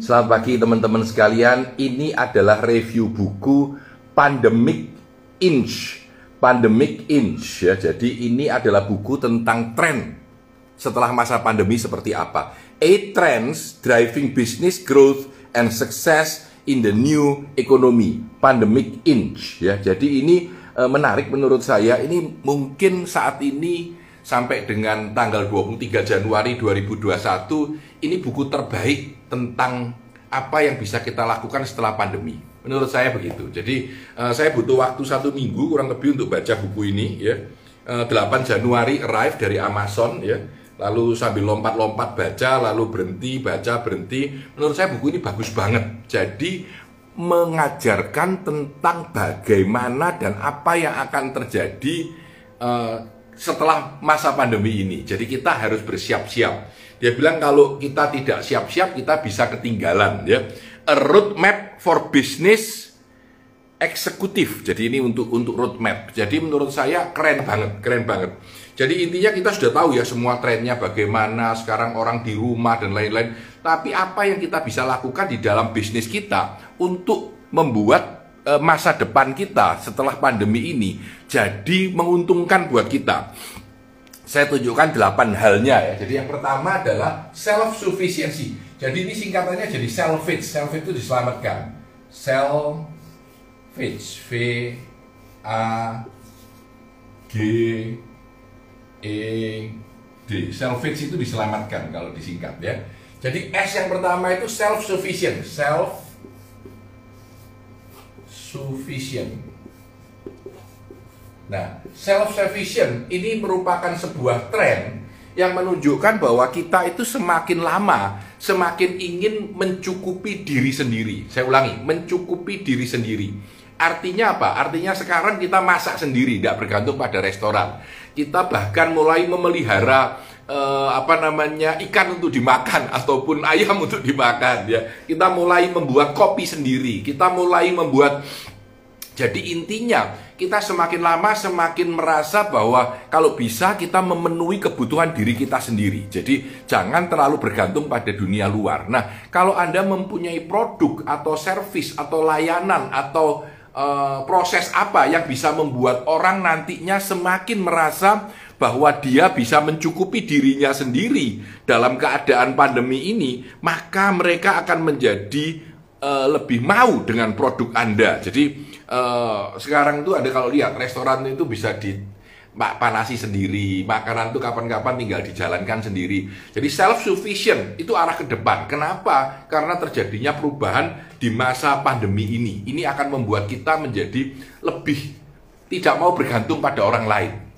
Selamat pagi teman-teman sekalian. Ini adalah review buku Pandemic Inch. Pandemic Inch ya. Jadi ini adalah buku tentang tren setelah masa pandemi seperti apa. Eight trends driving business growth and success in the new economy. Pandemic Inch ya. Jadi ini e, menarik menurut saya. Ini mungkin saat ini sampai dengan tanggal 23 Januari 2021 ini buku terbaik tentang apa yang bisa kita lakukan setelah pandemi. Menurut saya begitu. Jadi uh, saya butuh waktu satu minggu kurang lebih untuk baca buku ini ya. Uh, eh, 8 Januari arrive dari Amazon ya. Lalu sambil lompat-lompat baca, lalu berhenti, baca, berhenti. Menurut saya buku ini bagus banget. Jadi mengajarkan tentang bagaimana dan apa yang akan terjadi uh, setelah masa pandemi ini. Jadi kita harus bersiap-siap. Dia bilang kalau kita tidak siap-siap kita bisa ketinggalan ya. A roadmap for business eksekutif. Jadi ini untuk untuk roadmap. Jadi menurut saya keren banget, keren banget. Jadi intinya kita sudah tahu ya semua trennya bagaimana sekarang orang di rumah dan lain-lain. Tapi apa yang kita bisa lakukan di dalam bisnis kita untuk membuat Eh, masa depan kita setelah pandemi ini jadi menguntungkan buat kita. Saya tunjukkan delapan halnya ya. Jadi yang pertama adalah self sufficiency. Jadi ini singkatannya jadi self fit. Self itu diselamatkan. Self fit. V A G E D. Self fit itu diselamatkan kalau disingkat ya. Jadi S yang pertama itu self sufficient. Self sufficient. Nah, self sufficient ini merupakan sebuah tren yang menunjukkan bahwa kita itu semakin lama semakin ingin mencukupi diri sendiri. Saya ulangi, mencukupi diri sendiri. Artinya apa? Artinya sekarang kita masak sendiri, tidak bergantung pada restoran. Kita bahkan mulai memelihara eh, apa namanya ikan untuk dimakan ataupun ayam untuk dimakan ya. Kita mulai membuat kopi sendiri. Kita mulai membuat jadi intinya kita semakin lama semakin merasa bahwa kalau bisa kita memenuhi kebutuhan diri kita sendiri. Jadi jangan terlalu bergantung pada dunia luar. Nah, kalau Anda mempunyai produk atau service atau layanan atau uh, proses apa yang bisa membuat orang nantinya semakin merasa bahwa dia bisa mencukupi dirinya sendiri dalam keadaan pandemi ini, maka mereka akan menjadi uh, lebih mau dengan produk Anda. Jadi uh, sekarang itu ada kalau lihat restoran itu bisa di panasi sendiri, makanan itu kapan-kapan tinggal dijalankan sendiri. Jadi self sufficient itu arah ke depan. Kenapa? Karena terjadinya perubahan di masa pandemi ini. Ini akan membuat kita menjadi lebih tidak mau bergantung pada orang lain.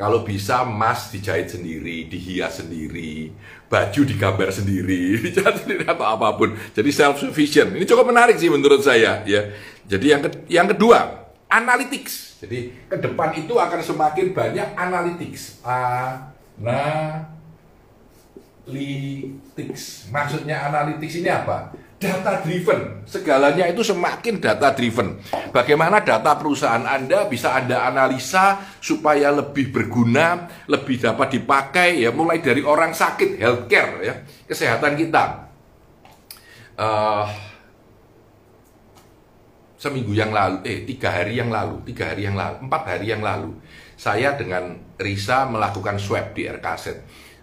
Kalau bisa emas dijahit sendiri, dihias sendiri, baju digambar sendiri, dicat sendiri atau apa pun. Jadi self sufficient. Ini cukup menarik sih menurut saya ya. Jadi yang ke yang kedua, analytics. Jadi ke depan itu akan semakin banyak analytics. Analytics. Maksudnya analytics ini apa? Data driven. Segalanya itu semakin data driven. Bagaimana data perusahaan Anda bisa Anda analisa supaya lebih berguna, lebih dapat dipakai ya mulai dari orang sakit, healthcare ya, kesehatan kita. Uh, seminggu yang lalu, eh tiga hari yang lalu, tiga hari yang lalu, empat hari yang lalu, saya dengan Risa melakukan swab di RKZ.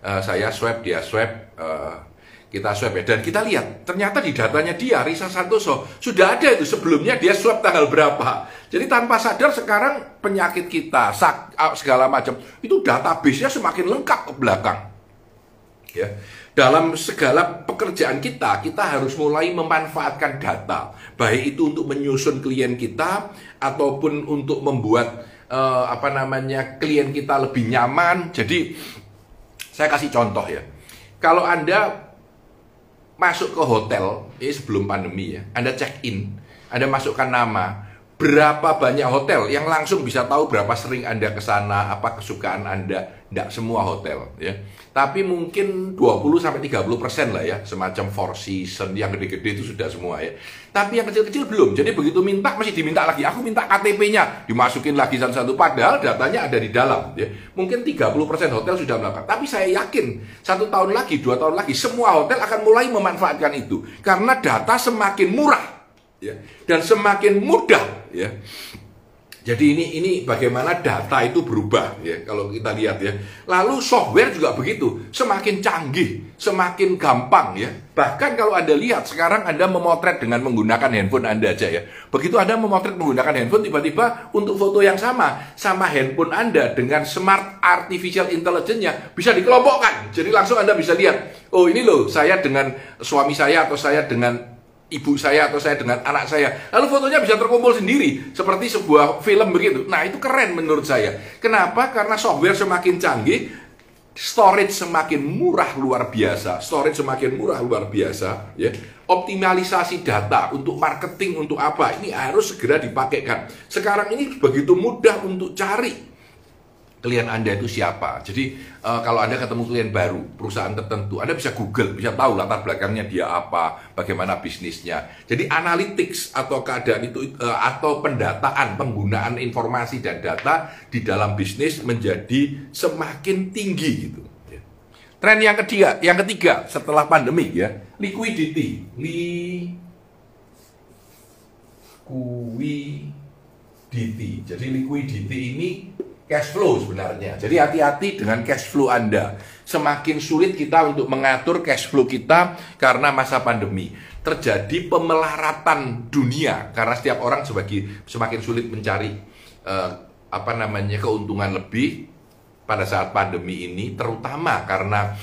Uh, saya swab, dia swab, uh, kita swab ya. Dan kita lihat, ternyata di datanya dia, Risa Santoso, sudah ada itu sebelumnya dia swab tanggal berapa. Jadi tanpa sadar sekarang penyakit kita, sak, segala macam, itu database-nya semakin lengkap ke belakang. Ya. Dalam segala pekerjaan kita, kita harus mulai memanfaatkan data. Baik itu untuk menyusun klien kita, ataupun untuk membuat uh, apa namanya klien kita lebih nyaman. Jadi, saya kasih contoh ya. Kalau Anda masuk ke hotel ini sebelum pandemi ya, Anda check in, Anda masukkan nama, berapa banyak hotel yang langsung bisa tahu berapa sering Anda ke sana, apa kesukaan Anda Tidak semua hotel ya. Tapi mungkin 20 sampai 30 persen lah ya, semacam Four Season yang gede-gede itu sudah semua ya. Tapi yang kecil-kecil belum. Jadi begitu minta masih diminta lagi. Aku minta KTP-nya, dimasukin lagi satu-satu. Padahal datanya ada di dalam. Ya. Mungkin 30 persen hotel sudah melakukan. Tapi saya yakin satu tahun lagi, dua tahun lagi, semua hotel akan mulai memanfaatkan itu. Karena data semakin murah ya dan semakin mudah ya jadi ini ini bagaimana data itu berubah ya kalau kita lihat ya. Lalu software juga begitu, semakin canggih, semakin gampang ya. Bahkan kalau Anda lihat sekarang Anda memotret dengan menggunakan handphone Anda aja ya. Begitu Anda memotret menggunakan handphone tiba-tiba untuk foto yang sama sama handphone Anda dengan smart artificial intelligence-nya bisa dikelompokkan. Jadi langsung Anda bisa lihat, oh ini loh saya dengan suami saya atau saya dengan ibu saya atau saya dengan anak saya. Lalu fotonya bisa terkumpul sendiri seperti sebuah film begitu. Nah, itu keren menurut saya. Kenapa? Karena software semakin canggih, storage semakin murah luar biasa. Storage semakin murah luar biasa, ya. Optimalisasi data untuk marketing untuk apa? Ini harus segera dipakaikan. Sekarang ini begitu mudah untuk cari klien Anda itu siapa. Jadi uh, kalau Anda ketemu klien baru, perusahaan tertentu, Anda bisa Google, bisa tahu latar belakangnya dia apa, bagaimana bisnisnya. Jadi analytics atau keadaan itu uh, atau pendataan, penggunaan informasi dan data di dalam bisnis menjadi semakin tinggi gitu. Tren yang ketiga, yang ketiga setelah pandemi ya, liquidity. Liquidity. Jadi liquidity ini cash flow sebenarnya. Jadi hati-hati dengan cash flow Anda. Semakin sulit kita untuk mengatur cash flow kita karena masa pandemi. Terjadi pemelaratan dunia karena setiap orang sebagai semakin sulit mencari uh, apa namanya keuntungan lebih pada saat pandemi ini terutama karena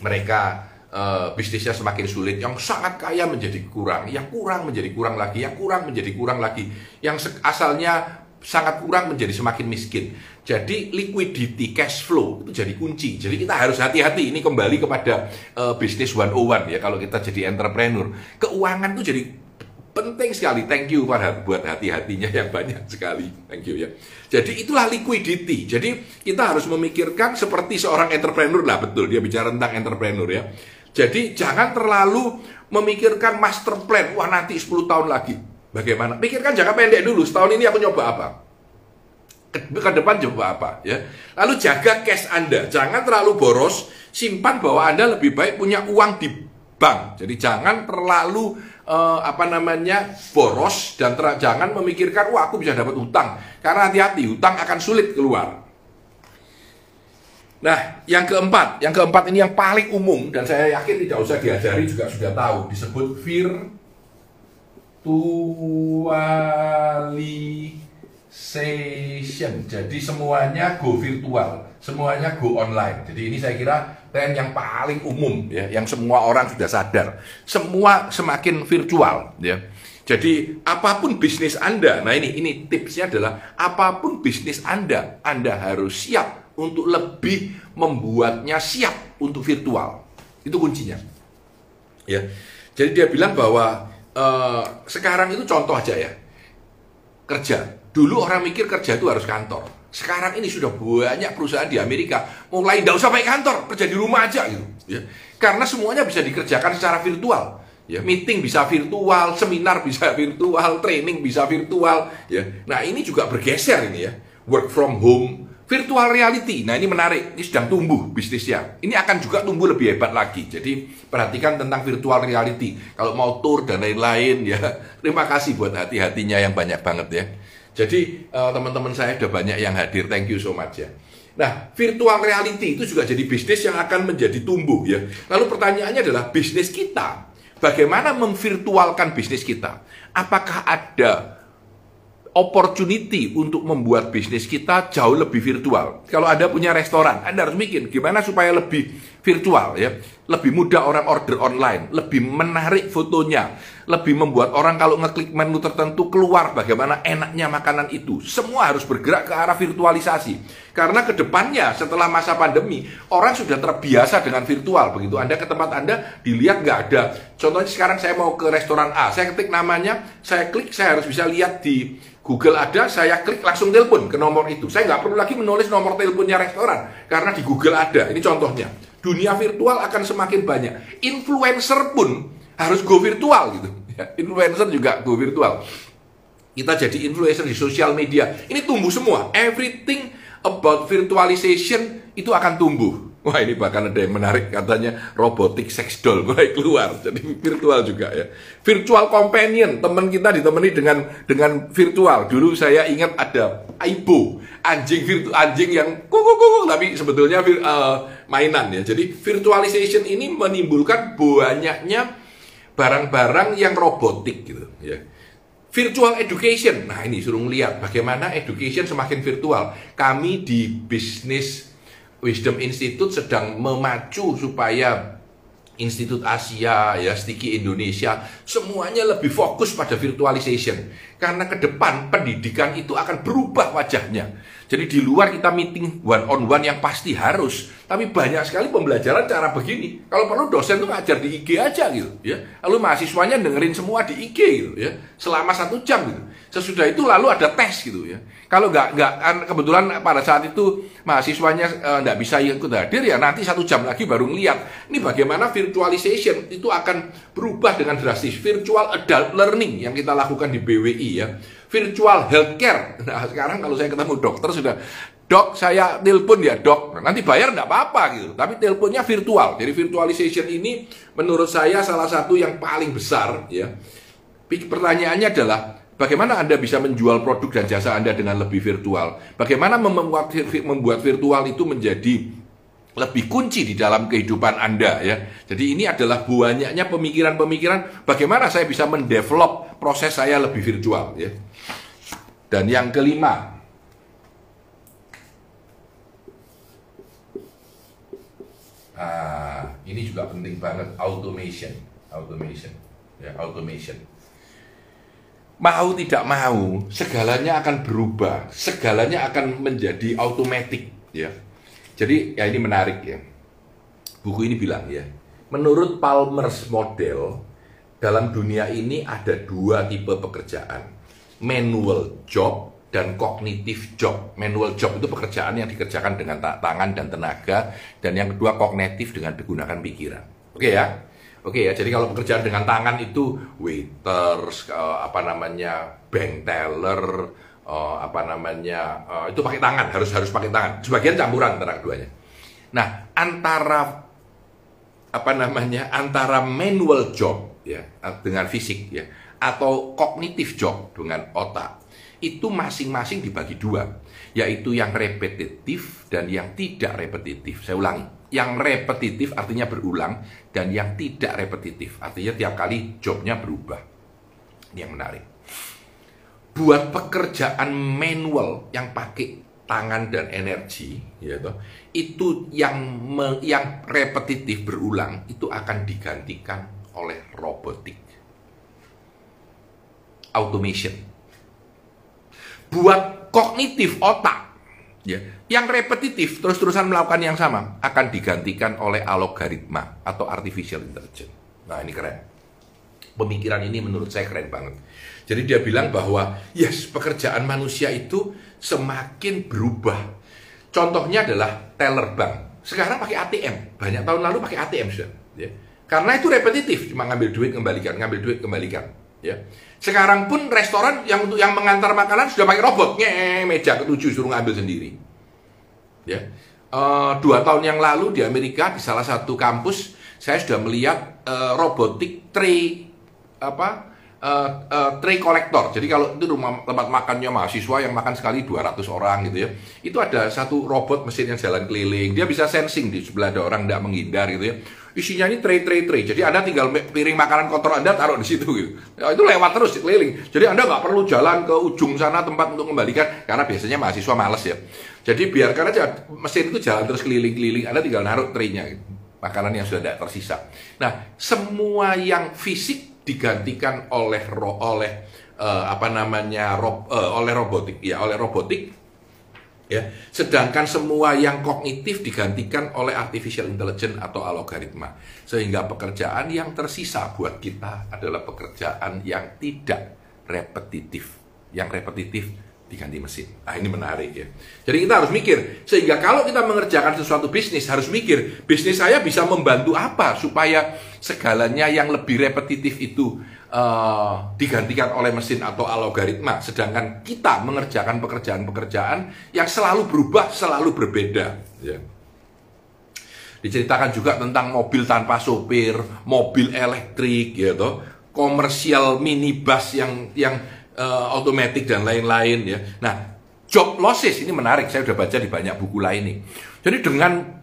mereka uh, bisnisnya semakin sulit, yang sangat kaya menjadi kurang, yang kurang menjadi kurang lagi, yang kurang menjadi kurang lagi, yang asalnya sangat kurang menjadi semakin miskin. Jadi liquidity cash flow itu jadi kunci. Jadi kita harus hati-hati ini kembali kepada uh, bisnis 101 ya kalau kita jadi entrepreneur. Keuangan itu jadi penting sekali. Thank you para buat hati-hatinya yang banyak sekali. Thank you ya. Jadi itulah liquidity. Jadi kita harus memikirkan seperti seorang entrepreneur lah betul dia bicara tentang entrepreneur ya. Jadi jangan terlalu memikirkan master plan. Wah nanti 10 tahun lagi Bagaimana? Pikirkan jangka pendek dulu. Setahun ini aku nyoba apa? Ke, depan coba apa? Ya. Lalu jaga cash Anda. Jangan terlalu boros. Simpan bahwa Anda lebih baik punya uang di bank. Jadi jangan terlalu uh, apa namanya boros dan ter jangan memikirkan wah aku bisa dapat utang. Karena hati-hati utang akan sulit keluar. Nah, yang keempat, yang keempat ini yang paling umum dan saya yakin tidak usah diajari juga sudah tahu disebut fear virtualization. Jadi semuanya go virtual, semuanya go online. Jadi ini saya kira tren yang paling umum ya, yang semua orang sudah sadar. Semua semakin virtual ya. Jadi apa pun bisnis Anda, nah ini ini tipsnya adalah apa pun bisnis Anda, Anda harus siap untuk lebih membuatnya siap untuk virtual. Itu kuncinya. Ya. Jadi dia bilang bahwa uh, sekarang itu contoh aja ya. Kerja. Dulu orang mikir kerja itu harus kantor. Sekarang ini sudah banyak perusahaan di Amerika. Mulai tidak usah pakai kantor kerja di rumah aja gitu ya. Karena semuanya bisa dikerjakan secara virtual ya. Meeting bisa virtual seminar bisa virtual training bisa virtual ya. Nah ini juga bergeser ini ya. Work from home Virtual reality, nah ini menarik, ini sedang tumbuh bisnisnya. Ini akan juga tumbuh lebih hebat lagi. Jadi perhatikan tentang virtual reality. Kalau mau tour dan lain-lain ya, terima kasih buat hati-hatinya yang banyak banget ya. Jadi uh, teman-teman saya sudah banyak yang hadir, thank you so much ya. Nah, virtual reality itu juga jadi bisnis yang akan menjadi tumbuh ya. Lalu pertanyaannya adalah bisnis kita, bagaimana memvirtualkan bisnis kita? Apakah ada opportunity untuk membuat bisnis kita jauh lebih virtual. Kalau Anda punya restoran, Anda harus mikir gimana supaya lebih virtual ya. Lebih mudah orang order online, lebih menarik fotonya, lebih membuat orang kalau ngeklik menu tertentu keluar bagaimana enaknya makanan itu. Semua harus bergerak ke arah virtualisasi. Karena ke depannya setelah masa pandemi, orang sudah terbiasa dengan virtual. Begitu Anda ke tempat Anda, dilihat nggak ada. Contohnya sekarang saya mau ke restoran A, saya ketik namanya, saya klik, saya harus bisa lihat di Google ada, saya klik langsung telepon ke nomor itu. Saya nggak perlu lagi menulis nomor teleponnya restoran, karena di Google ada. Ini contohnya. Dunia virtual akan semakin banyak. Influencer pun harus go virtual gitu. Ya, influencer juga go virtual. Kita jadi influencer di sosial media. Ini tumbuh semua. Everything about virtualization itu akan tumbuh. Wah ini bahkan ada yang menarik katanya robotik sex doll mulai keluar jadi virtual juga ya virtual companion teman kita ditemani dengan dengan virtual dulu saya ingat ada Aibo anjing virtual anjing yang kuku kuku tapi sebetulnya uh, mainan ya jadi virtualization ini menimbulkan banyaknya barang-barang yang robotik gitu ya. Virtual education. Nah ini suruh lihat bagaimana education semakin virtual. Kami di bisnis Wisdom Institute sedang memacu supaya Institut Asia, ya Stiki Indonesia, semuanya lebih fokus pada virtualization. Karena ke depan pendidikan itu akan berubah wajahnya. Jadi di luar kita meeting one on one yang pasti harus, tapi banyak sekali pembelajaran cara begini. Kalau perlu dosen tuh ngajar di IG aja gitu, ya. Lalu mahasiswanya dengerin semua di IG gitu, ya, selama satu jam gitu. Sesudah itu lalu ada tes gitu ya. Kalau nggak nggak kan kebetulan pada saat itu mahasiswanya eh, nggak e, bisa ikut hadir ya nanti satu jam lagi baru ngeliat ini bagaimana virtualization itu akan berubah dengan drastis. Virtual adult learning yang kita lakukan di BWI ya. Virtual healthcare. Nah sekarang kalau saya ketemu dokter sudah dok saya telepon ya dok nah, nanti bayar nggak apa-apa gitu tapi teleponnya virtual jadi virtualization ini menurut saya salah satu yang paling besar ya pertanyaannya adalah Bagaimana Anda bisa menjual produk dan jasa Anda dengan lebih virtual? Bagaimana membuat, virtual itu menjadi lebih kunci di dalam kehidupan Anda ya. Jadi ini adalah banyaknya pemikiran-pemikiran bagaimana saya bisa mendevelop proses saya lebih virtual ya. Dan yang kelima, ah, ini juga penting banget automation, automation, ya automation mau tidak mau segalanya akan berubah segalanya akan menjadi otomatis ya. Jadi ya ini menarik ya. Buku ini bilang ya menurut Palmer's model dalam dunia ini ada dua tipe pekerjaan manual job dan kognitif job. Manual job itu pekerjaan yang dikerjakan dengan tangan dan tenaga dan yang kedua kognitif dengan menggunakan pikiran. Oke ya Oke ya, jadi kalau pekerjaan dengan tangan itu waiters, uh, apa namanya, bank teller, uh, apa namanya, uh, itu pakai tangan, harus harus pakai tangan. Sebagian campuran antara keduanya. Nah, antara apa namanya, antara manual job ya dengan fisik ya, atau kognitif job dengan otak, itu masing-masing dibagi dua, yaitu yang repetitif dan yang tidak repetitif. Saya ulangi yang repetitif artinya berulang dan yang tidak repetitif artinya tiap kali jobnya berubah. Ini yang menarik. Buat pekerjaan manual yang pakai tangan dan energi, yaitu itu yang me, yang repetitif berulang itu akan digantikan oleh robotik, automation. Buat kognitif otak Ya, yang repetitif terus-terusan melakukan yang sama akan digantikan oleh algoritma atau artificial intelligence. Nah, ini keren. Pemikiran ini menurut saya keren banget. Jadi dia bilang bahwa yes, pekerjaan manusia itu semakin berubah. Contohnya adalah teller bank. Sekarang pakai ATM. Banyak tahun lalu pakai ATM sudah, ya. Karena itu repetitif, cuma ngambil duit kembalikan, ngambil duit kembalikan, ya. Sekarang pun restoran yang untuk yang mengantar makanan sudah pakai robot, nge meja ketujuh suruh ngambil sendiri. Ya, uh, dua tahun yang lalu di Amerika di salah satu kampus saya sudah melihat uh, robotik tray apa uh, uh, tray kolektor. Jadi kalau itu rumah tempat makannya mahasiswa yang makan sekali 200 orang gitu ya. Itu ada satu robot mesin yang jalan keliling. Dia bisa sensing di sebelah ada orang tidak menghindar gitu ya isinya ini tray tray tray. Jadi Anda tinggal piring makanan kotor Anda taruh di situ gitu. Ya, itu lewat terus keliling. Jadi Anda nggak perlu jalan ke ujung sana tempat untuk kembalikan karena biasanya mahasiswa males ya. Jadi biarkan aja mesin itu jalan terus keliling-keliling. Anda tinggal naruh traynya. Gitu. makanan yang sudah tidak tersisa. Nah, semua yang fisik digantikan oleh ro oleh uh, apa namanya rob, uh, oleh robotik ya oleh robotik ya sedangkan semua yang kognitif digantikan oleh artificial intelligence atau algoritma sehingga pekerjaan yang tersisa buat kita adalah pekerjaan yang tidak repetitif yang repetitif diganti mesin. Nah ini menarik ya. Jadi kita harus mikir, sehingga kalau kita mengerjakan sesuatu bisnis, harus mikir, bisnis saya bisa membantu apa supaya segalanya yang lebih repetitif itu uh, digantikan oleh mesin atau algoritma, sedangkan kita mengerjakan pekerjaan-pekerjaan yang selalu berubah, selalu berbeda. Ya. Diceritakan juga tentang mobil tanpa sopir, mobil elektrik, gitu, komersial minibus yang yang uh, otomatis dan lain-lain ya. Nah, job losses ini menarik, saya sudah baca di banyak buku lain nih. Jadi dengan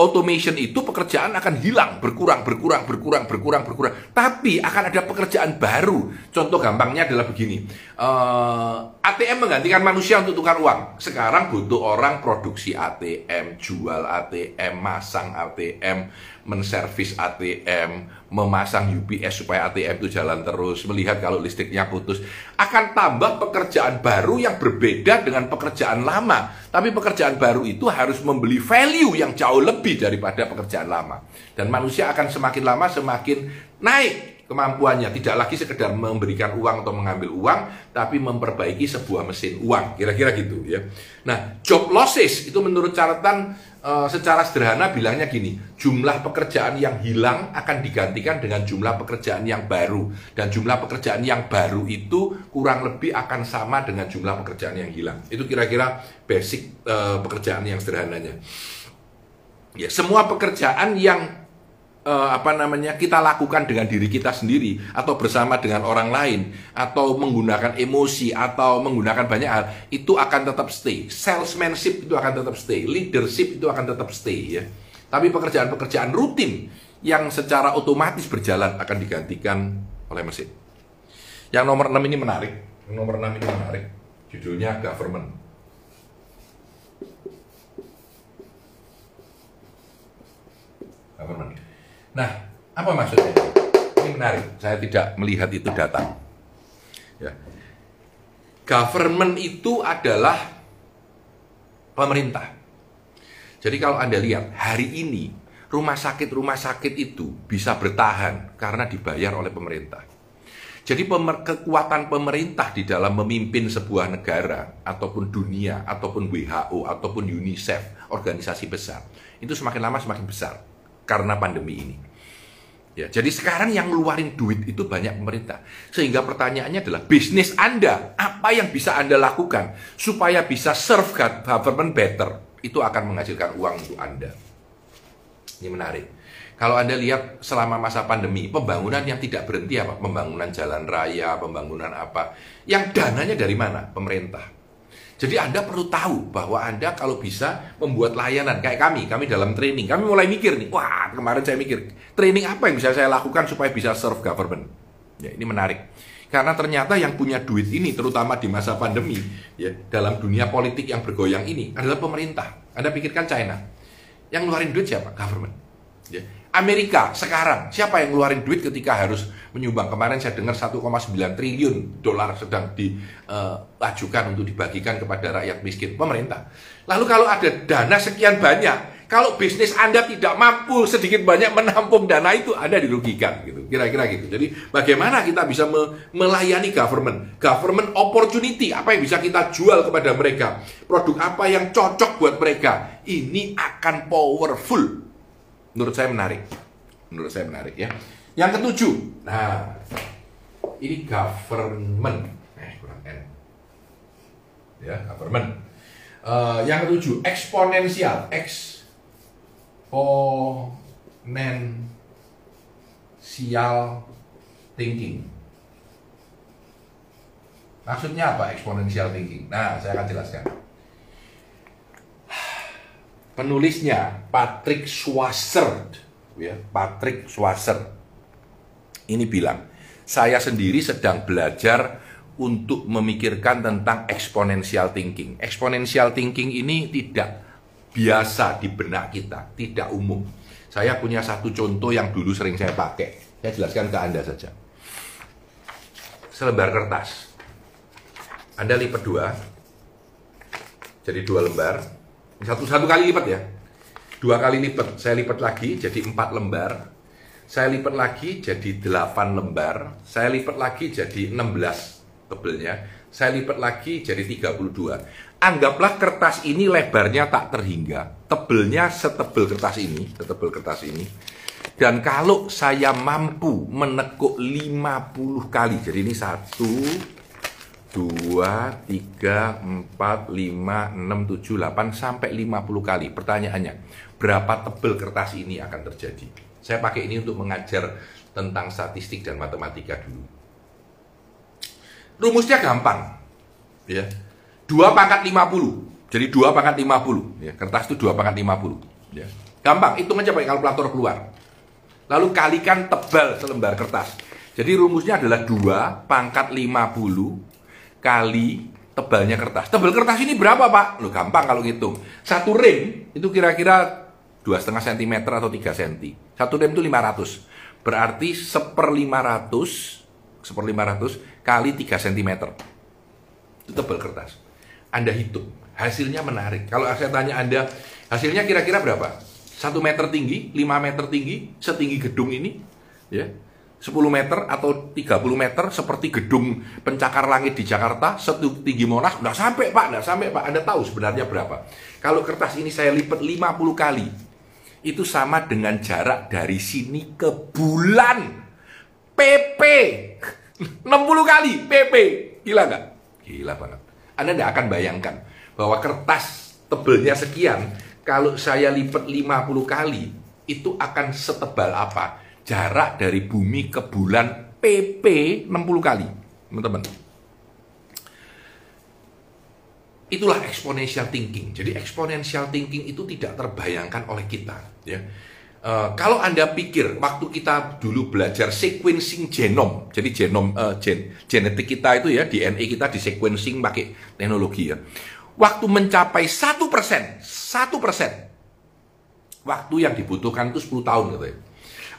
automation itu pekerjaan akan hilang, berkurang, berkurang, berkurang, berkurang, berkurang. Tapi akan ada pekerjaan baru. Contoh gampangnya adalah begini. Uh, eh, ATM menggantikan manusia untuk tukar uang. Sekarang butuh orang produksi ATM, jual ATM, masang ATM, menservis ATM, memasang UPS supaya ATM itu jalan terus, melihat kalau listriknya putus, akan tambah pekerjaan baru yang berbeda dengan pekerjaan lama. Tapi pekerjaan baru itu harus membeli value yang jauh lebih daripada pekerjaan lama. Dan manusia akan semakin lama semakin naik kemampuannya. Tidak lagi sekedar memberikan uang atau mengambil uang tapi memperbaiki sebuah mesin uang. Kira-kira gitu ya. Nah job losses itu menurut catatan e, secara sederhana bilangnya gini jumlah pekerjaan yang hilang akan digantikan dengan jumlah pekerjaan yang baru. Dan jumlah pekerjaan yang baru itu kurang lebih akan sama dengan jumlah pekerjaan yang hilang. Itu kira-kira basic e, pekerjaan yang sederhananya. Ya semua pekerjaan yang uh, apa namanya kita lakukan dengan diri kita sendiri atau bersama dengan orang lain atau menggunakan emosi atau menggunakan banyak hal itu akan tetap stay. Salesmanship itu akan tetap stay. Leadership itu akan tetap stay ya. Tapi pekerjaan-pekerjaan rutin yang secara otomatis berjalan akan digantikan oleh mesin. Yang nomor 6 ini menarik. Yang nomor 6 ini menarik. Judulnya government. Government Nah, apa maksudnya? Ini menarik. Saya tidak melihat itu data. Ya. Government itu adalah pemerintah. Jadi kalau Anda lihat hari ini rumah sakit-rumah sakit itu bisa bertahan karena dibayar oleh pemerintah. Jadi pemer kekuatan pemerintah di dalam memimpin sebuah negara ataupun dunia ataupun WHO ataupun UNICEF organisasi besar itu semakin lama semakin besar karena pandemi ini. Ya, jadi sekarang yang ngeluarin duit itu banyak pemerintah. Sehingga pertanyaannya adalah bisnis Anda, apa yang bisa Anda lakukan supaya bisa serve government better? Itu akan menghasilkan uang untuk Anda. Ini menarik. Kalau Anda lihat selama masa pandemi, pembangunan yang tidak berhenti apa? Pembangunan jalan raya, pembangunan apa? Yang dananya dari mana? Pemerintah. Jadi Anda perlu tahu bahwa Anda kalau bisa membuat layanan kayak kami, kami dalam training, kami mulai mikir nih, wah kemarin saya mikir, training apa yang bisa saya lakukan supaya bisa serve government. Ya, ini menarik. Karena ternyata yang punya duit ini, terutama di masa pandemi, ya dalam dunia politik yang bergoyang ini adalah pemerintah. Anda pikirkan China, yang ngeluarin duit siapa? Government. Ya. Amerika sekarang siapa yang ngeluarin duit ketika harus menyumbang kemarin saya dengar 1,9 triliun dolar sedang diajukan uh, untuk dibagikan kepada rakyat miskin pemerintah. Lalu kalau ada dana sekian banyak, kalau bisnis Anda tidak mampu sedikit banyak menampung dana itu Anda dirugikan gitu. Kira-kira gitu. Jadi bagaimana kita bisa me melayani government? Government opportunity apa yang bisa kita jual kepada mereka? Produk apa yang cocok buat mereka? Ini akan powerful menurut saya menarik. Menurut saya menarik ya. Yang ketujuh, nah ini government, eh kurang n, ya government. Uh, yang ketujuh, eksponensial, eksponensial thinking. Maksudnya apa eksponensial thinking? Nah, saya akan jelaskan. Penulisnya Patrick Schwasser, ya, Patrick Schwasser. Ini bilang, saya sendiri sedang belajar untuk memikirkan tentang exponential thinking. Exponential thinking ini tidak biasa di benak kita, tidak umum. Saya punya satu contoh yang dulu sering saya pakai. Saya jelaskan ke Anda saja. Selembar kertas. Anda lipat dua, jadi dua lembar. Satu satu kali lipat ya. Dua kali lipat. Saya lipat lagi jadi empat lembar. Saya lipat lagi jadi delapan lembar. Saya lipat lagi jadi 16 tebelnya. Saya lipat lagi jadi 32. Anggaplah kertas ini lebarnya tak terhingga. Tebelnya setebel kertas ini, setebel kertas ini. Dan kalau saya mampu menekuk 50 kali, jadi ini satu, dua, tiga, empat, lima, enam, tujuh, delapan, sampai lima puluh kali. Pertanyaannya, berapa tebel kertas ini akan terjadi? Saya pakai ini untuk mengajar tentang statistik dan matematika dulu. Rumusnya gampang. Ya. Dua pangkat lima puluh. Jadi dua pangkat lima puluh. Ya, kertas itu dua pangkat lima puluh. Ya. Gampang, hitung aja pakai kalkulator keluar. Lalu kalikan tebal selembar kertas. Jadi rumusnya adalah dua pangkat lima puluh kali tebalnya kertas. Tebal kertas ini berapa pak? Lo gampang kalau ngitung. Satu rem itu kira-kira dua setengah cm atau 3 cm. Satu rem itu 500. Berarti seper 500, seper 500 kali 3 cm. Itu tebal kertas. Anda hitung. Hasilnya menarik. Kalau saya tanya Anda, hasilnya kira-kira berapa? Satu meter tinggi, 5 meter tinggi, setinggi gedung ini, ya 10 meter atau 30 meter seperti gedung pencakar langit di Jakarta setinggi Monas nggak sampai pak nggak sampai pak. Anda tahu sebenarnya berapa. Kalau kertas ini saya lipat 50 kali itu sama dengan jarak dari sini ke bulan. PP 60 kali PP gila nggak? Gila banget. Anda nggak akan bayangkan bahwa kertas tebelnya sekian kalau saya lipat 50 kali itu akan setebal apa jarak dari bumi ke bulan PP 60 kali, teman-teman. Itulah exponential thinking. Jadi exponential thinking itu tidak terbayangkan oleh kita, ya. Uh, kalau Anda pikir waktu kita dulu belajar sequencing genom, jadi genom uh, gen, genetik kita itu ya DNA kita di sequencing pakai teknologi ya. Waktu mencapai satu persen, satu persen, waktu yang dibutuhkan itu 10 tahun gitu ya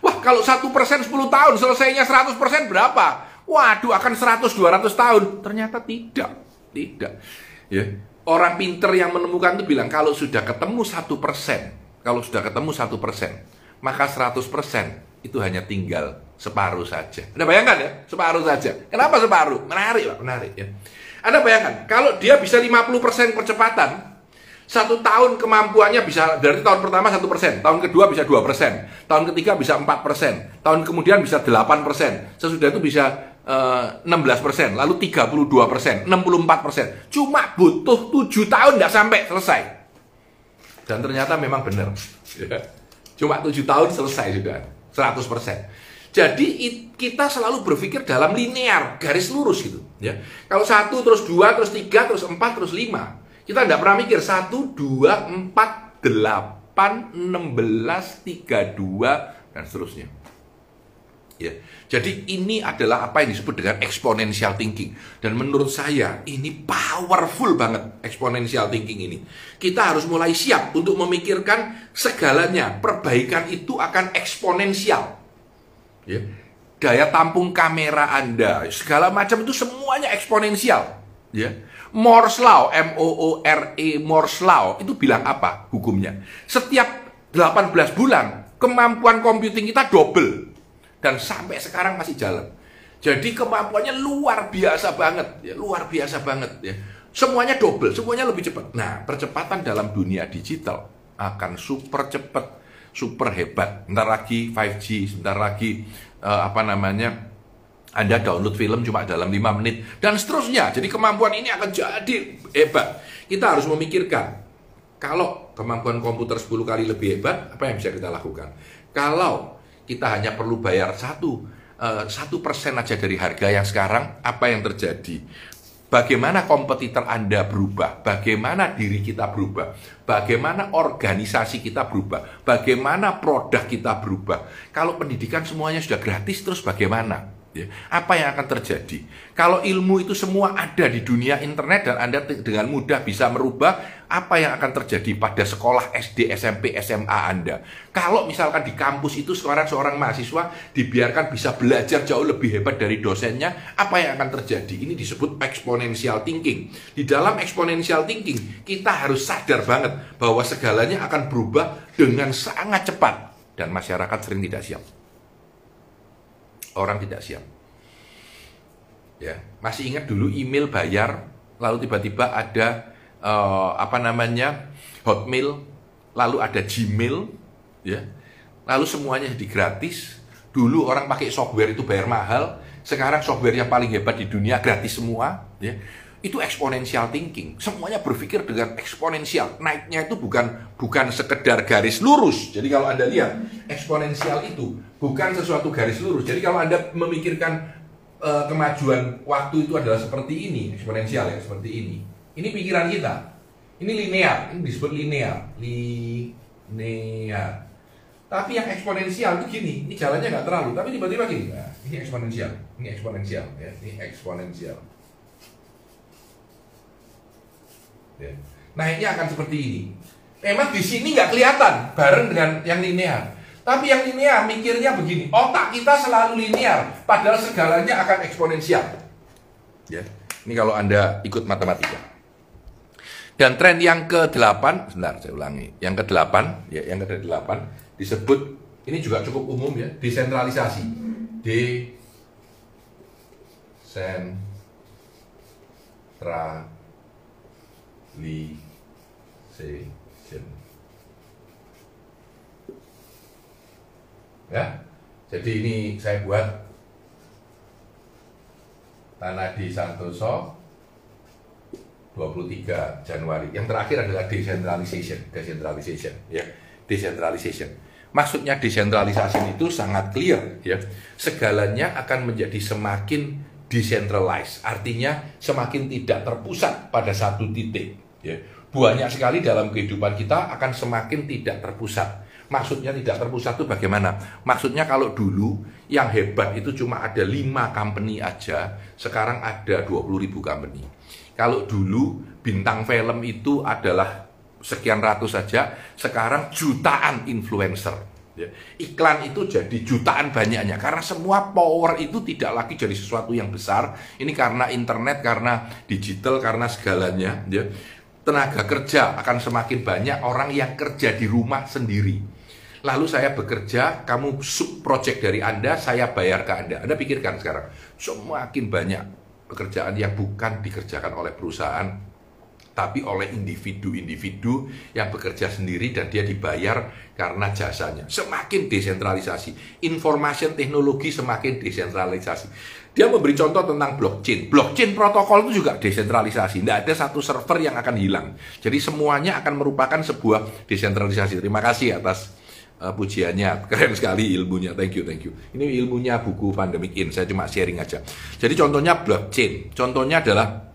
Wah, kalau satu persen 10 tahun, selesainya 100 persen berapa? Waduh, akan 100-200 tahun. Ternyata tidak. Tidak. Ya. Orang pinter yang menemukan itu bilang, kalau sudah ketemu satu persen, kalau sudah ketemu satu persen, maka 100 persen itu hanya tinggal separuh saja. Anda bayangkan ya, separuh saja. Kenapa separuh? Menarik Pak, menarik ya. Anda bayangkan, kalau dia bisa 50% percepatan, satu tahun kemampuannya bisa dari tahun pertama satu persen, tahun kedua bisa dua persen, tahun ketiga bisa empat persen, tahun kemudian bisa delapan persen, sesudah itu bisa uh, belas persen, lalu tiga puluh dua persen, enam puluh empat persen. Cuma butuh tujuh tahun tidak sampai selesai. Dan ternyata memang benar. Cuma tujuh tahun selesai sudah, seratus persen. Jadi kita selalu berpikir dalam linear, garis lurus gitu. Ya. Kalau satu terus dua terus tiga terus empat terus lima, kita tidak pernah mikir 1, 2, 4, 8, 16, 32, dan seterusnya. Ya. Jadi ini adalah apa yang disebut dengan exponential thinking. Dan menurut saya ini powerful banget exponential thinking ini. Kita harus mulai siap untuk memikirkan segalanya. Perbaikan itu akan eksponensial. Ya. Daya tampung kamera Anda, segala macam itu semuanya eksponensial. Ya Morse Law, M-O-O-R-E Morse Law, itu bilang apa hukumnya? Setiap 18 bulan, kemampuan computing kita double. Dan sampai sekarang masih jalan. Jadi kemampuannya luar biasa banget, ya, luar biasa banget ya. Semuanya double, semuanya lebih cepat. Nah, percepatan dalam dunia digital akan super cepat, super hebat. Bentar lagi 5G, sebentar lagi uh, apa namanya? Anda download film cuma dalam 5 menit dan seterusnya. Jadi kemampuan ini akan jadi hebat. Kita harus memikirkan kalau kemampuan komputer 10 kali lebih hebat, apa yang bisa kita lakukan? Kalau kita hanya perlu bayar satu eh, satu persen aja dari harga yang sekarang, apa yang terjadi? Bagaimana kompetitor Anda berubah? Bagaimana diri kita berubah? Bagaimana organisasi kita berubah? Bagaimana produk kita berubah? Kalau pendidikan semuanya sudah gratis, terus bagaimana? Ya, apa yang akan terjadi? Kalau ilmu itu semua ada di dunia internet dan Anda dengan mudah bisa merubah apa yang akan terjadi pada sekolah SD, SMP, SMA Anda. Kalau misalkan di kampus itu sekarang seorang mahasiswa dibiarkan bisa belajar jauh lebih hebat dari dosennya, apa yang akan terjadi? Ini disebut exponential thinking. Di dalam exponential thinking, kita harus sadar banget bahwa segalanya akan berubah dengan sangat cepat dan masyarakat sering tidak siap orang tidak siap. Ya, masih ingat dulu email bayar, lalu tiba-tiba ada uh, apa namanya Hotmail, lalu ada Gmail, ya, lalu semuanya jadi gratis. Dulu orang pakai software itu bayar mahal, sekarang software yang paling hebat di dunia gratis semua, ya itu exponential thinking. Semuanya berpikir dengan eksponensial. Naiknya itu bukan bukan sekedar garis lurus. Jadi kalau Anda lihat eksponensial itu bukan sesuatu garis lurus. Jadi kalau Anda memikirkan uh, kemajuan waktu itu adalah seperti ini, eksponensial ya, seperti ini. Ini pikiran kita. Ini linear, ini disebut linear. Linear. Tapi yang eksponensial itu gini, ini jalannya nggak terlalu, tapi tiba-tiba gini. Nah, ini eksponensial, ini eksponensial, ya, ini eksponensial. Ya. Naiknya akan seperti ini. Memang di sini nggak kelihatan bareng dengan yang linear. Tapi yang linear mikirnya begini, otak kita selalu linear, padahal segalanya akan eksponensial. Ya. Ini kalau Anda ikut matematika. Dan tren yang ke-8, sebentar saya ulangi. Yang ke-8, ya, yang ke-8 disebut ini juga cukup umum ya, desentralisasi. Desentralisasi legalization. Ya, jadi ini saya buat tanah di Santoso 23 Januari. Yang terakhir adalah decentralization, decentralization, ya, decentralization. Maksudnya desentralisasi itu sangat clear, ya. Segalanya akan menjadi semakin decentralized, artinya semakin tidak terpusat pada satu titik. Ya. Banyak sekali dalam kehidupan kita akan semakin tidak terpusat. Maksudnya tidak terpusat itu bagaimana? Maksudnya kalau dulu yang hebat itu cuma ada lima company aja, sekarang ada 20 ribu company. Kalau dulu bintang film itu adalah sekian ratus saja, sekarang jutaan influencer. Ya. Iklan itu jadi jutaan banyaknya karena semua power itu tidak lagi jadi sesuatu yang besar. Ini karena internet, karena digital, karena segalanya. Ya. Tenaga kerja akan semakin banyak orang yang kerja di rumah sendiri. Lalu saya bekerja, kamu sub project dari Anda, saya bayar ke Anda. Anda pikirkan sekarang, semakin banyak pekerjaan yang bukan dikerjakan oleh perusahaan tapi oleh individu-individu yang bekerja sendiri dan dia dibayar karena jasanya. Semakin desentralisasi, information teknologi semakin desentralisasi. Dia memberi contoh tentang blockchain. Blockchain protokol itu juga desentralisasi. Tidak ada satu server yang akan hilang. Jadi semuanya akan merupakan sebuah desentralisasi. Terima kasih atas uh, pujiannya. Keren sekali ilmunya. Thank you, thank you. Ini ilmunya buku Pandemic In. Saya cuma sharing aja. Jadi contohnya blockchain. Contohnya adalah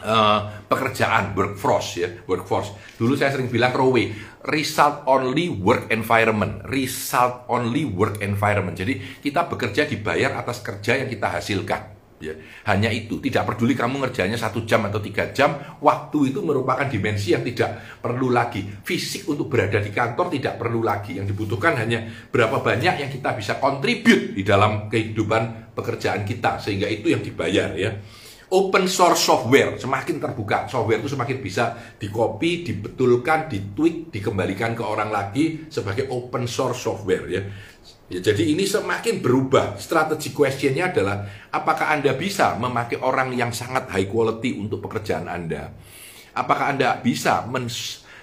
uh, pekerjaan workforce ya workforce. Dulu saya sering bilang Rowe result only work environment. Result only work environment. Jadi kita bekerja dibayar atas kerja yang kita hasilkan. Ya hanya itu. Tidak peduli kamu ngerjanya satu jam atau tiga jam waktu itu merupakan dimensi yang tidak perlu lagi. Fisik untuk berada di kantor tidak perlu lagi. Yang dibutuhkan hanya berapa banyak yang kita bisa kontribut di dalam kehidupan pekerjaan kita sehingga itu yang dibayar ya open source software semakin terbuka software itu semakin bisa dikopi dibetulkan ditweak dikembalikan ke orang lagi sebagai open source software ya Ya, jadi ini semakin berubah. Strategi questionnya adalah apakah Anda bisa memakai orang yang sangat high quality untuk pekerjaan Anda? Apakah Anda bisa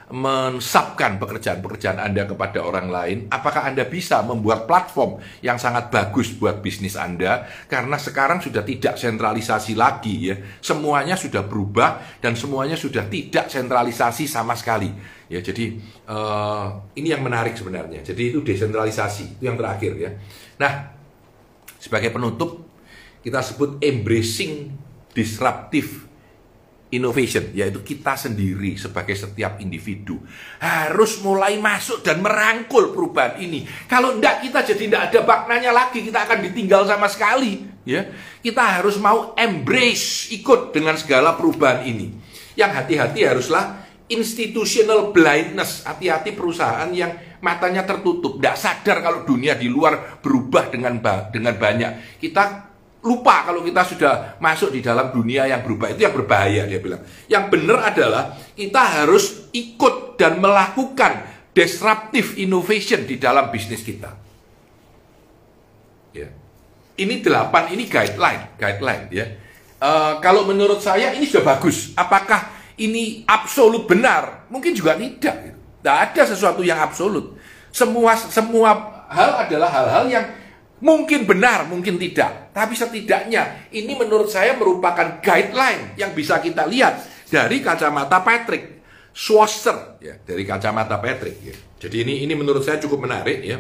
mensabkan pekerjaan-pekerjaan Anda kepada orang lain? Apakah Anda bisa membuat platform yang sangat bagus buat bisnis Anda? Karena sekarang sudah tidak sentralisasi lagi ya. Semuanya sudah berubah dan semuanya sudah tidak sentralisasi sama sekali. Ya, jadi uh, ini yang menarik sebenarnya. Jadi itu desentralisasi, itu yang terakhir ya. Nah, sebagai penutup kita sebut embracing disruptive innovation, yaitu kita sendiri sebagai setiap individu harus mulai masuk dan merangkul perubahan ini. Kalau enggak kita jadi tidak ada maknanya lagi, kita akan ditinggal sama sekali. Ya, kita harus mau embrace, ikut dengan segala perubahan ini. Yang hati-hati haruslah institutional blindness, hati-hati perusahaan yang matanya tertutup, tidak sadar kalau dunia di luar berubah dengan dengan banyak. Kita lupa kalau kita sudah masuk di dalam dunia yang berubah itu yang berbahaya dia bilang. Yang benar adalah kita harus ikut dan melakukan disruptive innovation di dalam bisnis kita. Ya. Ini delapan ini guideline, guideline ya. Uh, kalau menurut saya ini sudah bagus. Apakah ini absolut benar? Mungkin juga tidak. Gitu. Tidak ada sesuatu yang absolut. Semua semua hal adalah hal-hal yang Mungkin benar, mungkin tidak. Tapi setidaknya ini menurut saya merupakan guideline yang bisa kita lihat dari kacamata Patrick Schwarzer ya, dari kacamata Patrick ya. Jadi ini ini menurut saya cukup menarik ya.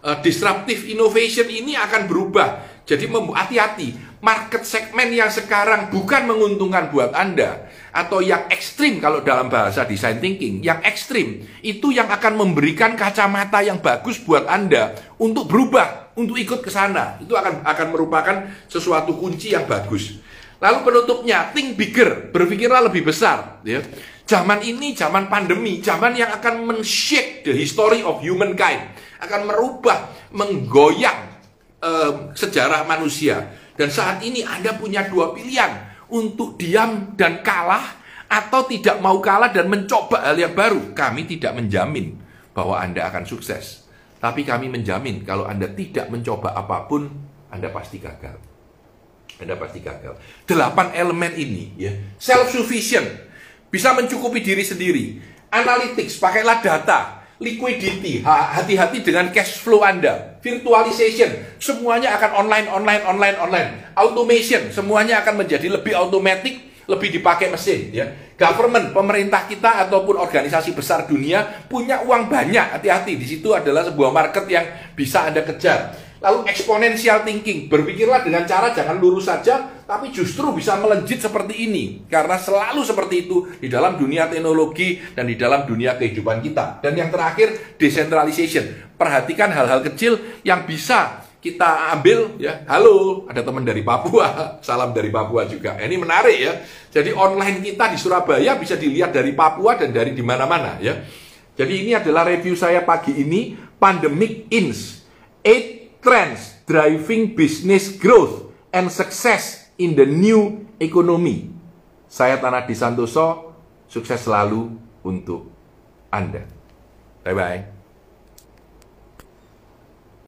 Uh, disruptive innovation ini akan berubah. Jadi hati-hati, market segmen yang sekarang bukan menguntungkan buat Anda atau yang ekstrim kalau dalam bahasa design thinking, yang ekstrim itu yang akan memberikan kacamata yang bagus buat Anda untuk berubah untuk ikut ke sana. Itu akan akan merupakan sesuatu kunci yang bagus. Lalu penutupnya, think bigger, berpikirlah lebih besar. Ya. Zaman ini, zaman pandemi, zaman yang akan men-shake the history of humankind. Akan merubah, menggoyang uh, sejarah manusia. Dan saat ini Anda punya dua pilihan. Untuk diam dan kalah, atau tidak mau kalah dan mencoba hal yang baru. Kami tidak menjamin bahwa Anda akan sukses. Tapi kami menjamin kalau Anda tidak mencoba apa pun, Anda pasti gagal. Anda pasti gagal. Delapan elemen ini, ya, self sufficient, bisa mencukupi diri sendiri. Analytics, pakailah data. Liquidity, hati-hati dengan cash flow Anda. Virtualization, semuanya akan online, online, online, online. Automation, semuanya akan menjadi lebih otomatis lebih dipakai mesin ya. Government, pemerintah kita ataupun organisasi besar dunia punya uang banyak. Hati-hati, di situ adalah sebuah market yang bisa Anda kejar. Lalu exponential thinking, berpikirlah dengan cara jangan lurus saja, tapi justru bisa melejit seperti ini. Karena selalu seperti itu di dalam dunia teknologi dan di dalam dunia kehidupan kita. Dan yang terakhir, decentralization. Perhatikan hal-hal kecil yang bisa kita ambil ya. Halo ada teman dari Papua. Salam dari Papua juga. Ini menarik ya. Jadi online kita di Surabaya bisa dilihat dari Papua dan dari di mana-mana ya. Jadi ini adalah review saya pagi ini pandemic ins eight trends driving business growth and success in the new economy. Saya Tanah Di Santoso sukses selalu untuk Anda. Bye bye